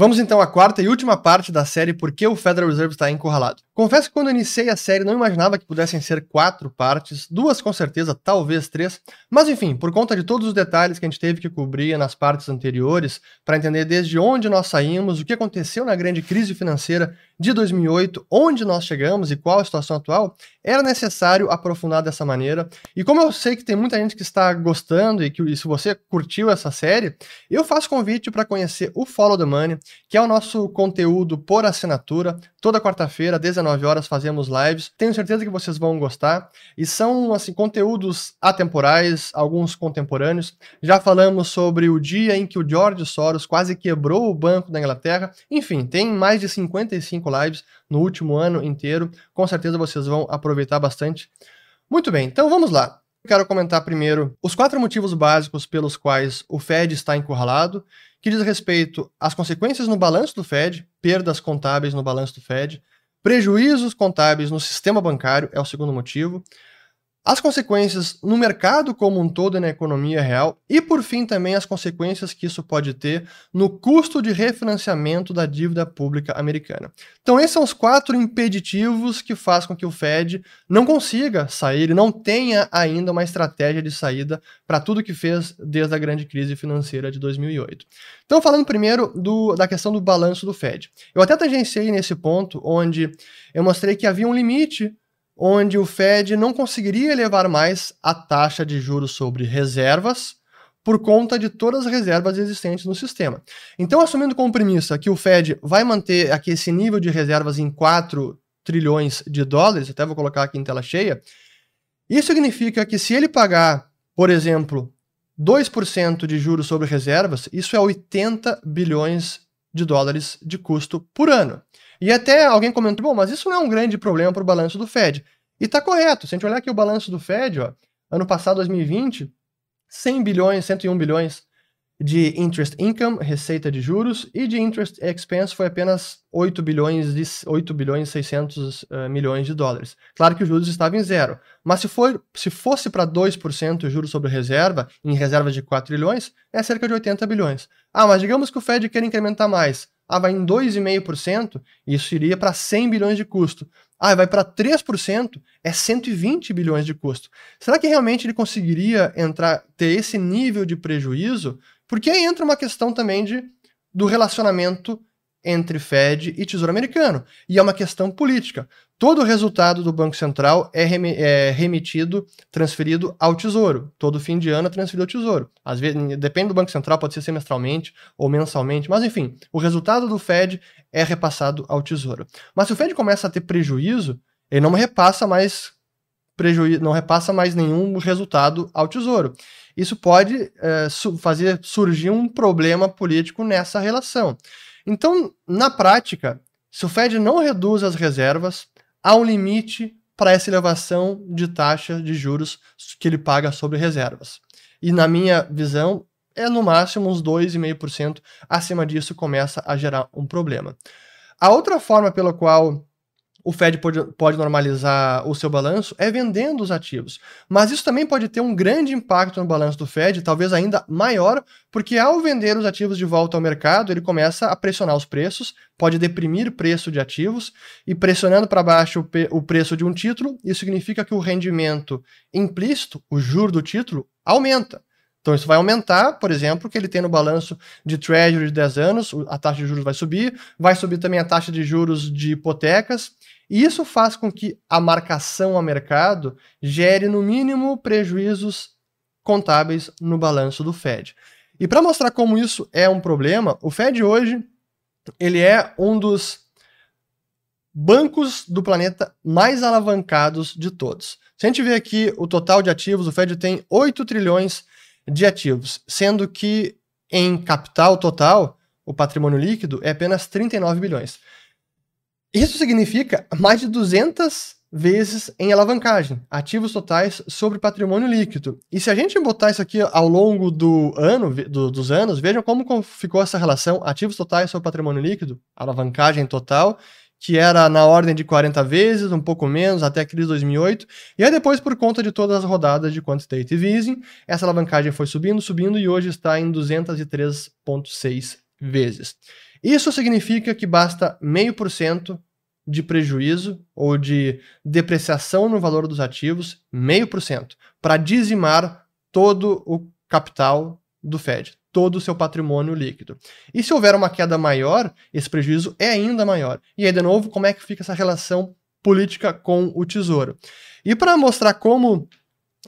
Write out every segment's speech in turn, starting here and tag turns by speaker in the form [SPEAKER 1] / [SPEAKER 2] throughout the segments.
[SPEAKER 1] Vamos então à quarta e última parte da série Por que o Federal Reserve está encurralado. Confesso que quando iniciei a série não imaginava que pudessem ser quatro partes, duas com certeza, talvez três, mas enfim, por conta de todos os detalhes que a gente teve que cobrir nas partes anteriores, para entender desde onde nós saímos, o que aconteceu na grande crise financeira de 2008, onde nós chegamos e qual a situação atual, era necessário aprofundar dessa maneira. E como eu sei que tem muita gente que está gostando e que e se você curtiu essa série, eu faço convite para conhecer o Follow the Money, que é o nosso conteúdo por assinatura. Toda quarta-feira, às 19 horas, fazemos lives. Tenho certeza que vocês vão gostar. E são assim conteúdos atemporais, alguns contemporâneos. Já falamos sobre o dia em que o George Soros quase quebrou o Banco da Inglaterra. Enfim, tem mais de 55 lives no último ano inteiro. Com certeza vocês vão aproveitar bastante. Muito bem, então vamos lá. Quero comentar primeiro os quatro motivos básicos pelos quais o Fed está encurralado que diz respeito às consequências no balanço do Fed, perdas contábeis no balanço do Fed, prejuízos contábeis no sistema bancário, é o segundo motivo, as consequências no mercado como um todo e na economia real, e por fim também as consequências que isso pode ter no custo de refinanciamento da dívida pública americana. Então esses são os quatro impeditivos que fazem com que o Fed não consiga sair, ele não tenha ainda uma estratégia de saída para tudo que fez desde a grande crise financeira de 2008. Então falando primeiro do, da questão do balanço do Fed. Eu até tangenciei nesse ponto onde eu mostrei que havia um limite onde o Fed não conseguiria elevar mais a taxa de juros sobre reservas por conta de todas as reservas existentes no sistema. Então, assumindo como premissa que o Fed vai manter aqui esse nível de reservas em 4 trilhões de dólares, até vou colocar aqui em tela cheia, isso significa que se ele pagar, por exemplo, 2% de juros sobre reservas, isso é 80 bilhões de dólares de custo por ano. E até alguém comentou, bom, mas isso não é um grande problema para o balanço do Fed. E está correto. Se a gente olhar aqui o balanço do Fed, ó, ano passado, 2020, 100 bilhões, 101 bilhões de interest income, receita de juros, e de interest expense foi apenas 8 bilhões de 8 bilhões 600 uh, milhões de dólares. Claro que os juros estavam em zero, mas se for se fosse para 2% o juros sobre reserva, em reserva de 4 trilhões, é cerca de 80 bilhões. Ah, mas digamos que o Fed quer incrementar mais. Ah, vai em 2,5%, isso iria para 100 bilhões de custo. Ah, vai para 3%, é 120 bilhões de custo. Será que realmente ele conseguiria entrar ter esse nível de prejuízo? Porque aí entra uma questão também de, do relacionamento entre Fed e Tesouro Americano. E é uma questão política. Todo o resultado do Banco Central é, rem é, remetido, transferido ao Tesouro. Todo fim de ano é transferido ao Tesouro. Às vezes, depende do Banco Central, pode ser semestralmente ou mensalmente, mas enfim, o resultado do Fed é repassado ao Tesouro. Mas se o Fed começa a ter prejuízo, ele não repassa mais prejuízo, não repassa mais nenhum resultado ao Tesouro. Isso pode é, su fazer surgir um problema político nessa relação. Então, na prática, se o Fed não reduz as reservas, há um limite para essa elevação de taxa de juros que ele paga sobre reservas. E na minha visão, é no máximo uns 2,5%. Acima disso começa a gerar um problema. A outra forma pela qual o Fed pode, pode normalizar o seu balanço é vendendo os ativos. Mas isso também pode ter um grande impacto no balanço do Fed, talvez ainda maior, porque ao vender os ativos de volta ao mercado, ele começa a pressionar os preços, pode deprimir o preço de ativos, e pressionando para baixo o, o preço de um título, isso significa que o rendimento implícito, o juro do título, aumenta. Então isso vai aumentar, por exemplo, que ele tem no balanço de Treasury de 10 anos, a taxa de juros vai subir, vai subir também a taxa de juros de hipotecas, e isso faz com que a marcação a mercado gere, no mínimo, prejuízos contábeis no balanço do Fed. E para mostrar como isso é um problema, o Fed hoje ele é um dos bancos do planeta mais alavancados de todos. Se a gente vê aqui o total de ativos, o Fed tem 8 trilhões de ativos, sendo que em capital total, o patrimônio líquido é apenas 39 bilhões. Isso significa mais de 200 vezes em alavancagem, ativos totais sobre patrimônio líquido. E se a gente botar isso aqui ao longo do ano, do, dos anos, vejam como ficou essa relação ativos totais sobre patrimônio líquido, alavancagem total, que era na ordem de 40 vezes, um pouco menos, até a crise de 2008. E aí depois, por conta de todas as rodadas de quantitative easing, essa alavancagem foi subindo, subindo e hoje está em 203,6 vezes. Isso significa que basta meio por cento de prejuízo ou de depreciação no valor dos ativos, meio por cento, para dizimar todo o capital do Fed, todo o seu patrimônio líquido. E se houver uma queda maior, esse prejuízo é ainda maior. E aí, de novo, como é que fica essa relação política com o Tesouro? E para mostrar como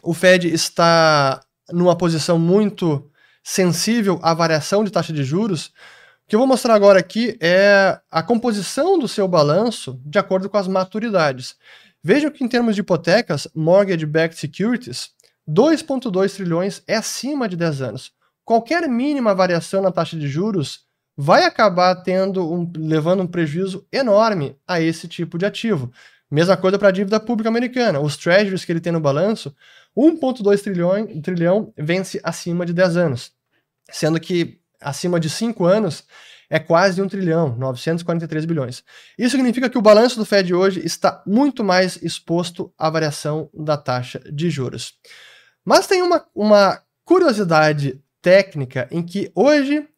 [SPEAKER 1] o Fed está numa posição muito sensível à variação de taxa de juros, que eu vou mostrar agora aqui é a composição do seu balanço de acordo com as maturidades. Veja que em termos de hipotecas, mortgage-backed securities, 2,2 trilhões é acima de 10 anos. Qualquer mínima variação na taxa de juros vai acabar tendo um, levando um prejuízo enorme a esse tipo de ativo. Mesma coisa para a dívida pública americana. Os treasuries que ele tem no balanço, 1,2 trilhão, trilhão vence acima de 10 anos, sendo que acima de 5 anos é quase 1 trilhão, 943 bilhões. Isso significa que o balanço do Fed hoje está muito mais exposto à variação da taxa de juros. Mas tem uma, uma curiosidade técnica em que hoje,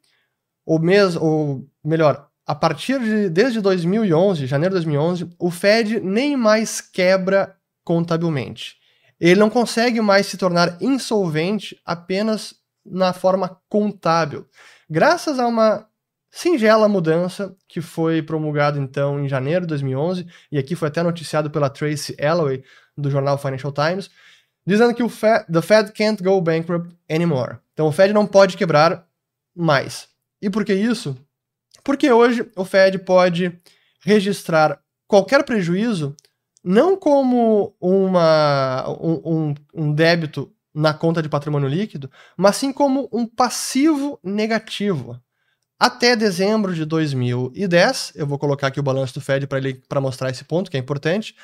[SPEAKER 1] ou mesmo, ou melhor, a partir de desde 2011, janeiro de 2011, o Fed nem mais quebra contabilmente. Ele não consegue mais se tornar insolvente apenas na forma contábil, graças a uma singela mudança que foi promulgada então em janeiro de 2011 e aqui foi até noticiado pela Tracy Alloway do jornal Financial Times, dizendo que o Fed, the Fed can't go bankrupt anymore. Então o Fed não pode quebrar mais. E por que isso? Porque hoje o Fed pode registrar qualquer prejuízo não como uma, um, um, um débito na conta de patrimônio líquido, mas sim como um passivo negativo. Até dezembro de 2010, eu vou colocar aqui o balanço do Fed para mostrar esse ponto, que é importante.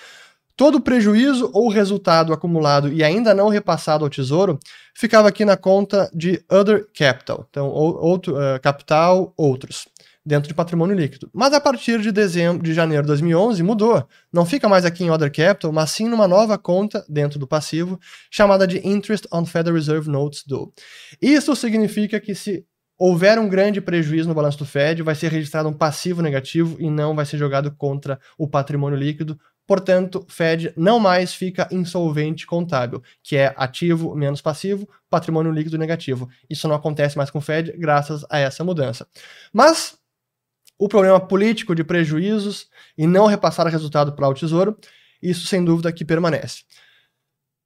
[SPEAKER 1] Todo prejuízo ou resultado acumulado e ainda não repassado ao Tesouro ficava aqui na conta de Other Capital, então outro, uh, capital, outros dentro de patrimônio líquido. Mas a partir de dezembro de janeiro de 2011 mudou. Não fica mais aqui em Other Capital, mas sim numa nova conta dentro do passivo, chamada de Interest on Federal Reserve Notes Do. Isso significa que se houver um grande prejuízo no balanço do Fed, vai ser registrado um passivo negativo e não vai ser jogado contra o patrimônio líquido. Portanto, Fed não mais fica insolvente contábil, que é ativo menos passivo, patrimônio líquido negativo. Isso não acontece mais com o Fed graças a essa mudança. Mas o problema político de prejuízos e não repassar o resultado para o Tesouro, isso sem dúvida que permanece.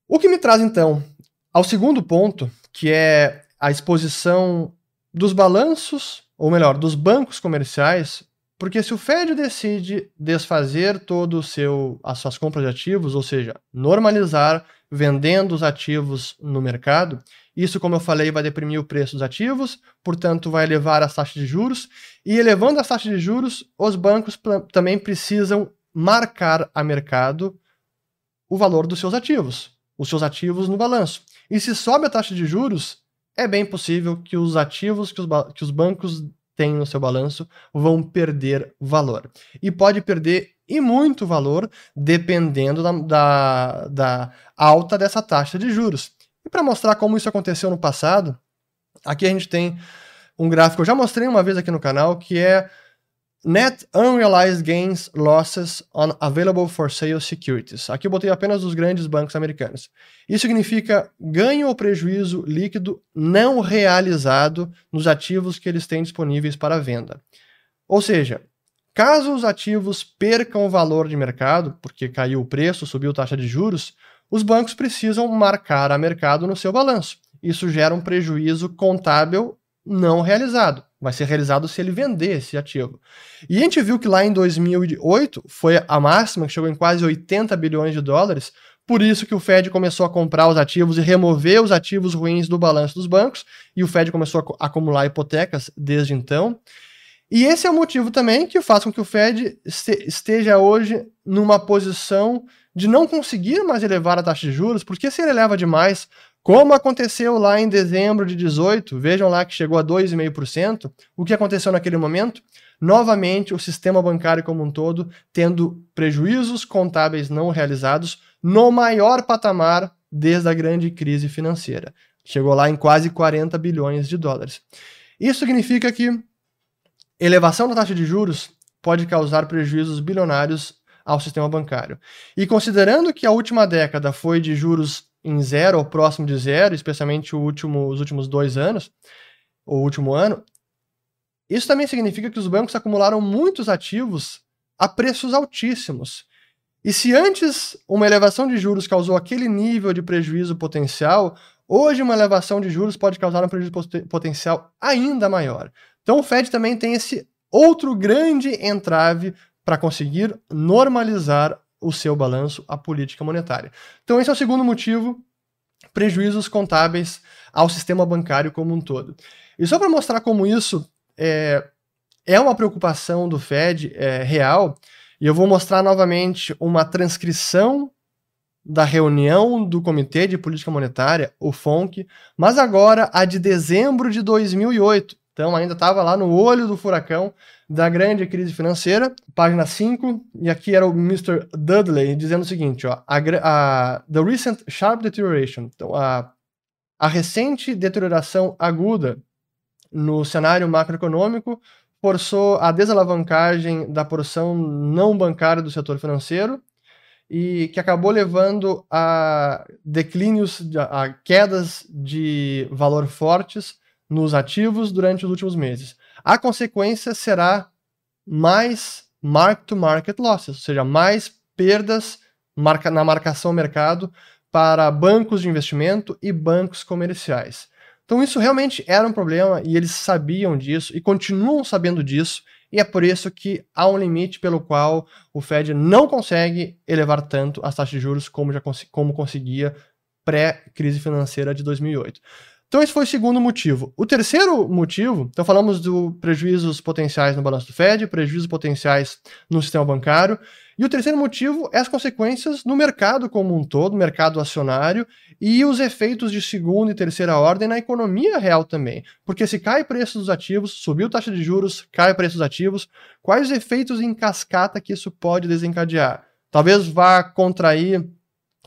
[SPEAKER 1] O que me traz então ao segundo ponto, que é a exposição dos balanços, ou melhor, dos bancos comerciais, porque se o Fed decide desfazer todo o seu as suas compras de ativos, ou seja, normalizar vendendo os ativos no mercado, isso, como eu falei, vai deprimir o preço dos ativos, portanto, vai elevar as taxas de juros. E elevando as taxas de juros, os bancos também precisam marcar a mercado o valor dos seus ativos, os seus ativos no balanço. E se sobe a taxa de juros, é bem possível que os ativos que os, que os bancos têm no seu balanço vão perder valor. E pode perder e muito valor dependendo da, da, da alta dessa taxa de juros. E para mostrar como isso aconteceu no passado, aqui a gente tem um gráfico, eu já mostrei uma vez aqui no canal, que é Net Unrealized Gains Losses on Available for Sale Securities. Aqui eu botei apenas os grandes bancos americanos. Isso significa ganho ou prejuízo líquido não realizado nos ativos que eles têm disponíveis para venda. Ou seja, caso os ativos percam valor de mercado, porque caiu o preço, subiu a taxa de juros, os bancos precisam marcar a mercado no seu balanço. Isso gera um prejuízo contábil não realizado. Vai ser realizado se ele vender esse ativo. E a gente viu que lá em 2008 foi a máxima, que chegou em quase 80 bilhões de dólares. Por isso que o Fed começou a comprar os ativos e remover os ativos ruins do balanço dos bancos, e o Fed começou a acumular hipotecas desde então. E esse é o motivo também que faz com que o Fed esteja hoje numa posição de não conseguir mais elevar a taxa de juros, porque se ele eleva demais, como aconteceu lá em dezembro de 18, vejam lá que chegou a 2,5%, o que aconteceu naquele momento? Novamente, o sistema bancário como um todo tendo prejuízos contábeis não realizados no maior patamar desde a grande crise financeira. Chegou lá em quase 40 bilhões de dólares. Isso significa que elevação da taxa de juros pode causar prejuízos bilionários ao sistema bancário. E considerando que a última década foi de juros em zero ou próximo de zero, especialmente último, os últimos dois anos, o último ano, isso também significa que os bancos acumularam muitos ativos a preços altíssimos. E se antes uma elevação de juros causou aquele nível de prejuízo potencial, hoje uma elevação de juros pode causar um prejuízo potencial ainda maior. Então o Fed também tem esse outro grande entrave para conseguir normalizar o seu balanço, a política monetária. Então, esse é o segundo motivo: prejuízos contábeis ao sistema bancário como um todo. E só para mostrar como isso é, é uma preocupação do Fed é, real, e eu vou mostrar novamente uma transcrição da reunião do Comitê de Política Monetária, o FONC, mas agora a de dezembro de 2008. Então ainda estava lá no olho do furacão da grande crise financeira, página 5, e aqui era o Mr. Dudley dizendo o seguinte, ó, a, a, the recent sharp deterioration, então a, a recente deterioração aguda no cenário macroeconômico forçou a desalavancagem da porção não bancária do setor financeiro e que acabou levando a declínios, a quedas de valor fortes nos ativos durante os últimos meses. A consequência será mais mark-to-market losses, ou seja, mais perdas marca, na marcação mercado para bancos de investimento e bancos comerciais. Então isso realmente era um problema e eles sabiam disso e continuam sabendo disso, e é por isso que há um limite pelo qual o Fed não consegue elevar tanto as taxas de juros como já cons como conseguia pré-crise financeira de 2008. Então, esse foi o segundo motivo. O terceiro motivo, então falamos do prejuízos potenciais no balanço do Fed, prejuízos potenciais no sistema bancário, e o terceiro motivo é as consequências no mercado como um todo, mercado acionário, e os efeitos de segunda e terceira ordem na economia real também. Porque se cai o preço dos ativos, subiu taxa de juros, cai o preço dos ativos, quais os efeitos em cascata que isso pode desencadear? Talvez vá contrair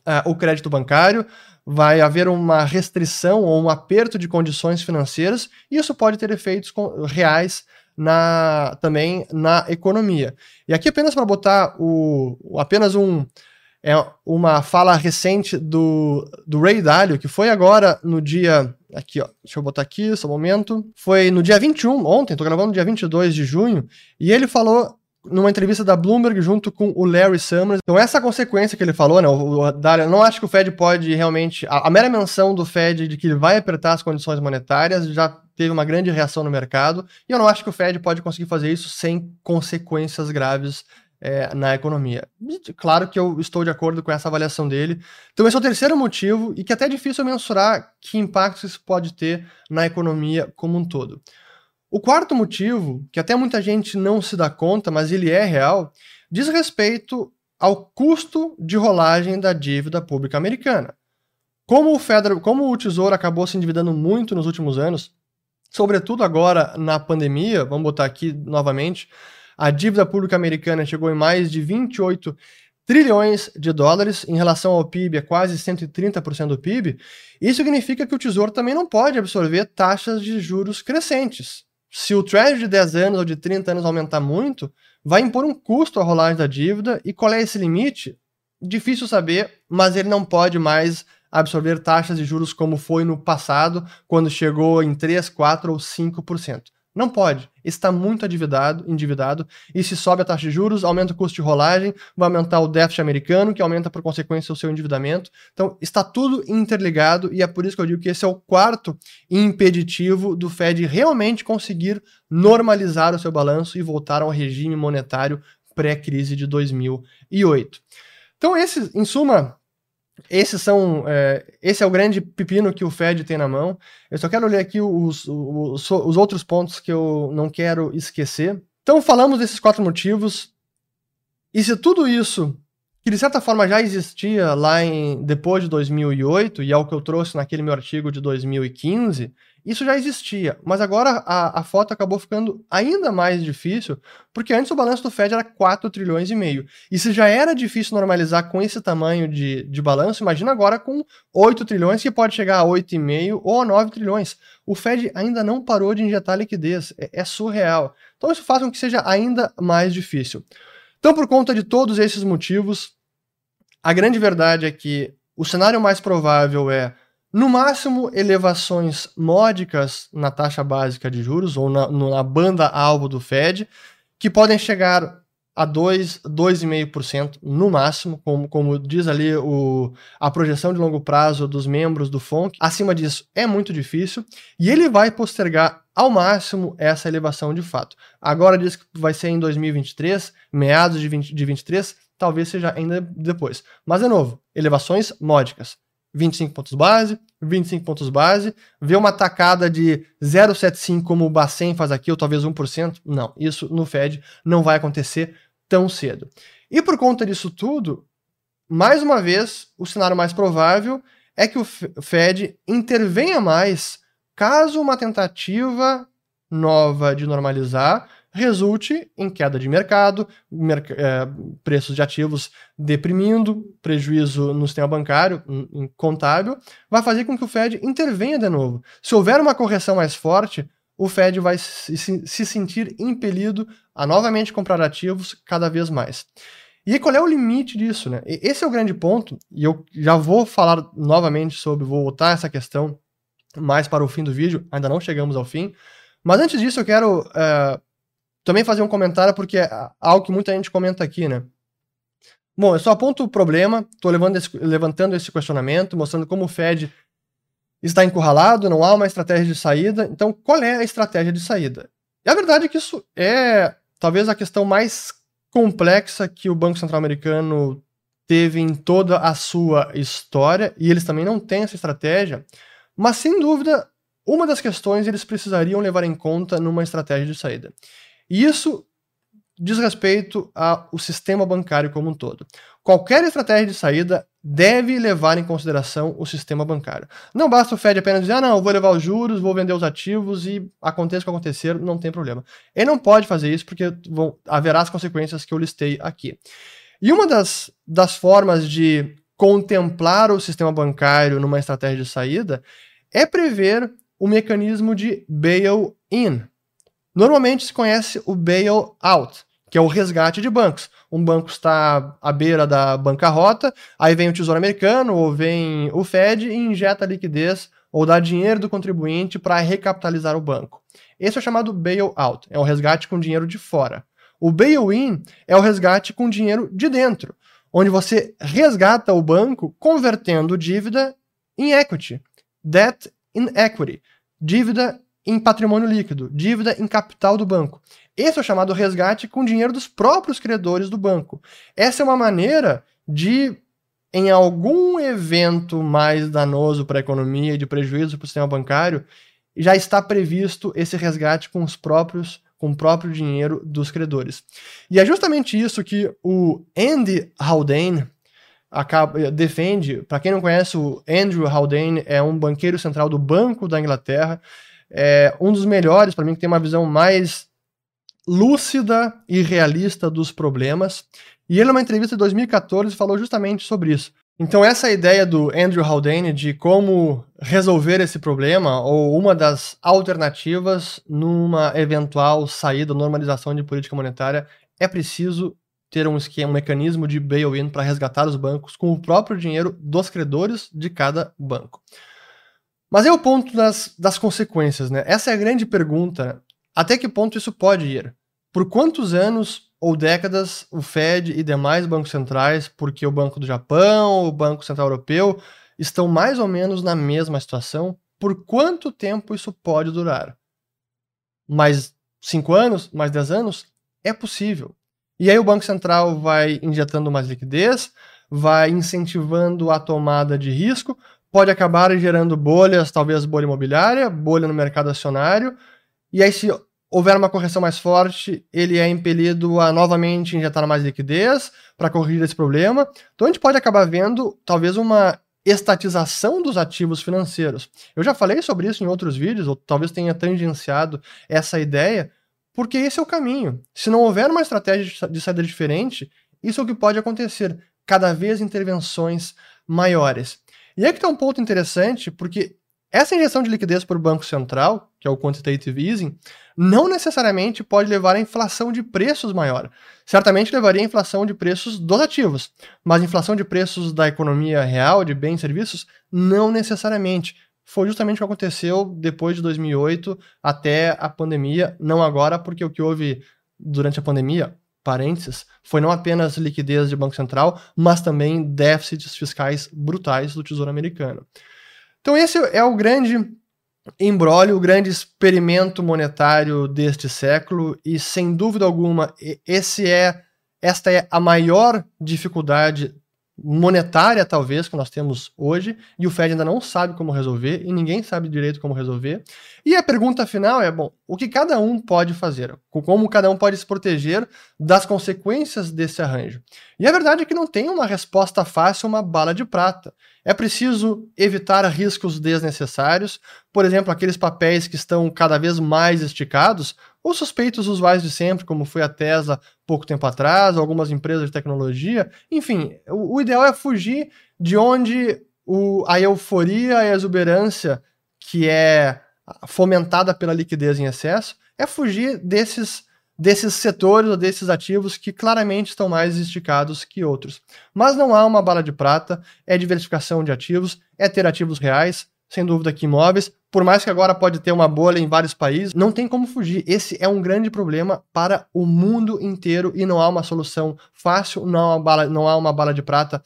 [SPEAKER 1] uh, o crédito bancário, vai haver uma restrição ou um aperto de condições financeiras, e isso pode ter efeitos reais na, também na economia. E aqui apenas para botar o, apenas um é uma fala recente do, do Ray Dalio, que foi agora no dia aqui, ó, deixa eu botar aqui, só um momento. Foi no dia 21, ontem, tô gravando no dia 22 de junho, e ele falou numa entrevista da Bloomberg junto com o Larry Summers. Então, essa consequência que ele falou, né? O, o Dário, não acho que o Fed pode realmente. A, a, mera menção do Fed de que ele vai apertar as condições monetárias já teve uma grande reação no mercado. E eu não acho que o Fed pode conseguir fazer isso sem consequências graves é, na economia. Claro que eu estou de acordo com essa avaliação dele. Então, esse é o terceiro motivo, e que é até difícil mensurar que impacto isso pode ter na economia como um todo. O quarto motivo, que até muita gente não se dá conta, mas ele é real, diz respeito ao custo de rolagem da dívida pública americana. Como o, Federal, como o Tesouro acabou se endividando muito nos últimos anos, sobretudo agora na pandemia, vamos botar aqui novamente, a dívida pública americana chegou em mais de 28 trilhões de dólares, em relação ao PIB é quase 130% do PIB. Isso significa que o Tesouro também não pode absorver taxas de juros crescentes se o Treasury de 10 anos ou de 30 anos aumentar muito, vai impor um custo à rolagem da dívida. E qual é esse limite? Difícil saber, mas ele não pode mais absorver taxas de juros como foi no passado, quando chegou em 3, 4 ou 5%. Não pode. Está muito endividado, endividado. E se sobe a taxa de juros, aumenta o custo de rolagem, vai aumentar o déficit americano, que aumenta por consequência o seu endividamento. Então, está tudo interligado e é por isso que eu digo que esse é o quarto impeditivo do Fed realmente conseguir normalizar o seu balanço e voltar ao regime monetário pré-crise de 2008. Então, esse, em suma, esses são, é, esse é o grande pepino que o Fed tem na mão. Eu só quero ler aqui os, os, os outros pontos que eu não quero esquecer. Então, falamos desses quatro motivos. E se tudo isso que de certa forma já existia lá em depois de 2008 e é o que eu trouxe naquele meu artigo de 2015, isso já existia, mas agora a, a foto acabou ficando ainda mais difícil, porque antes o balanço do Fed era 4 trilhões e meio. E se já era difícil normalizar com esse tamanho de, de balanço, imagina agora com 8 trilhões, que pode chegar a 8,5 ou a 9 trilhões. O Fed ainda não parou de injetar liquidez, é, é surreal. Então isso faz com que seja ainda mais difícil. Então, por conta de todos esses motivos, a grande verdade é que o cenário mais provável é, no máximo, elevações módicas na taxa básica de juros ou na, na banda alvo do Fed, que podem chegar a 2, 2,5% no máximo, como, como diz ali o, a projeção de longo prazo dos membros do FONC. Acima disso é muito difícil e ele vai postergar ao máximo essa elevação de fato. Agora diz que vai ser em 2023, meados de, 20, de 23, talvez seja ainda depois. Mas, de novo, elevações módicas. 25 pontos base, 25 pontos base, ver uma tacada de 0,75 como o Bacen faz aqui, ou talvez 1%, não, isso no Fed não vai acontecer tão cedo. E por conta disso tudo, mais uma vez, o cenário mais provável é que o Fed intervenha mais caso uma tentativa nova de normalizar resulte em queda de mercado, merc é, preços de ativos deprimindo, prejuízo no sistema bancário, em contábil, vai fazer com que o Fed intervenha de novo. Se houver uma correção mais forte, o Fed vai se, se sentir impelido a novamente comprar ativos cada vez mais. E qual é o limite disso? Né? Esse é o grande ponto, e eu já vou falar novamente sobre, vou voltar essa questão mais para o fim do vídeo, ainda não chegamos ao fim. Mas antes disso, eu quero uh, também fazer um comentário, porque é algo que muita gente comenta aqui, né? Bom, eu só aponto o problema, estou levantando esse questionamento, mostrando como o Fed está encurralado, não há uma estratégia de saída. Então, qual é a estratégia de saída? E a verdade é que isso é talvez a questão mais complexa que o Banco Central Americano teve em toda a sua história, e eles também não têm essa estratégia, mas sem dúvida, uma das questões eles precisariam levar em conta numa estratégia de saída. E isso diz respeito ao sistema bancário como um todo. Qualquer estratégia de saída deve levar em consideração o sistema bancário. Não basta o Fed apenas dizer, ah, não, vou levar os juros, vou vender os ativos e aconteça o que acontecer, não tem problema. Ele não pode fazer isso porque vão, haverá as consequências que eu listei aqui. E uma das, das formas de contemplar o sistema bancário numa estratégia de saída é prever o mecanismo de bail-in, Normalmente se conhece o bail-out, que é o resgate de bancos. Um banco está à beira da bancarrota, aí vem o Tesouro Americano ou vem o Fed e injeta liquidez ou dá dinheiro do contribuinte para recapitalizar o banco. Esse é o chamado bail-out, é o resgate com dinheiro de fora. O bail-in é o resgate com dinheiro de dentro, onde você resgata o banco convertendo dívida em equity, debt in equity, dívida em patrimônio líquido, dívida em capital do banco. Esse é o chamado resgate com dinheiro dos próprios credores do banco. Essa é uma maneira de, em algum evento mais danoso para a economia e de prejuízo para o sistema bancário, já está previsto esse resgate com os próprios com o próprio dinheiro dos credores. E é justamente isso que o Andy Haldane acaba, defende. Para quem não conhece, o Andrew Haldane é um banqueiro central do Banco da Inglaterra é um dos melhores, para mim, que tem uma visão mais lúcida e realista dos problemas. E ele, numa entrevista de 2014, falou justamente sobre isso. Então, essa ideia do Andrew Haldane de como resolver esse problema, ou uma das alternativas numa eventual saída, normalização de política monetária, é preciso ter um esquema, um mecanismo de bail-in para resgatar os bancos com o próprio dinheiro dos credores de cada banco. Mas é o ponto das, das consequências, né? Essa é a grande pergunta. Até que ponto isso pode ir? Por quantos anos ou décadas o Fed e demais bancos centrais, porque o Banco do Japão, o Banco Central Europeu, estão mais ou menos na mesma situação? Por quanto tempo isso pode durar? Mais 5 anos? Mais 10 anos? É possível. E aí o Banco Central vai injetando mais liquidez, vai incentivando a tomada de risco, pode acabar gerando bolhas, talvez bolha imobiliária, bolha no mercado acionário, e aí se houver uma correção mais forte, ele é impelido a novamente injetar mais liquidez para corrigir esse problema. Então a gente pode acabar vendo talvez uma estatização dos ativos financeiros. Eu já falei sobre isso em outros vídeos, ou talvez tenha tangenciado essa ideia, porque esse é o caminho. Se não houver uma estratégia de saída diferente, isso é o que pode acontecer. Cada vez intervenções maiores. E é que tem um ponto interessante, porque essa injeção de liquidez por Banco Central, que é o quantitative easing, não necessariamente pode levar à inflação de preços maior. Certamente levaria à inflação de preços dos ativos, mas inflação de preços da economia real, de bens e serviços, não necessariamente. Foi justamente o que aconteceu depois de 2008 até a pandemia, não agora, porque o que houve durante a pandemia, parênteses, foi não apenas liquidez de Banco Central, mas também déficits fiscais brutais do Tesouro Americano. Então esse é o grande embrólio, o grande experimento monetário deste século e sem dúvida alguma esse é esta é a maior dificuldade monetária, talvez, que nós temos hoje, e o Fed ainda não sabe como resolver, e ninguém sabe direito como resolver. E a pergunta final é, bom, o que cada um pode fazer? Como cada um pode se proteger das consequências desse arranjo? E a verdade é que não tem uma resposta fácil, uma bala de prata. É preciso evitar riscos desnecessários, por exemplo, aqueles papéis que estão cada vez mais esticados, ou suspeitos usuais de sempre, como foi a Tesla pouco tempo atrás, algumas empresas de tecnologia. Enfim, o, o ideal é fugir de onde o, a euforia e a exuberância que é fomentada pela liquidez em excesso, é fugir desses desses setores ou desses ativos que claramente estão mais esticados que outros. Mas não há uma bala de prata, é diversificação de ativos, é ter ativos reais, sem dúvida que imóveis, por mais que agora pode ter uma bolha em vários países, não tem como fugir. Esse é um grande problema para o mundo inteiro e não há uma solução fácil, não há uma bala, não há uma bala de prata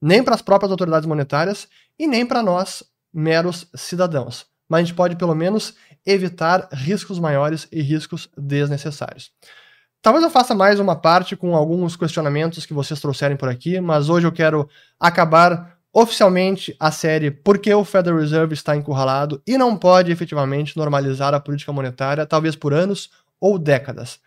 [SPEAKER 1] nem para as próprias autoridades monetárias e nem para nós, meros cidadãos. Mas a gente pode, pelo menos, evitar riscos maiores e riscos desnecessários. Talvez eu faça mais uma parte com alguns questionamentos que vocês trouxerem por aqui, mas hoje eu quero acabar oficialmente a série Por que o Federal Reserve está encurralado e não pode efetivamente normalizar a política monetária, talvez por anos ou décadas.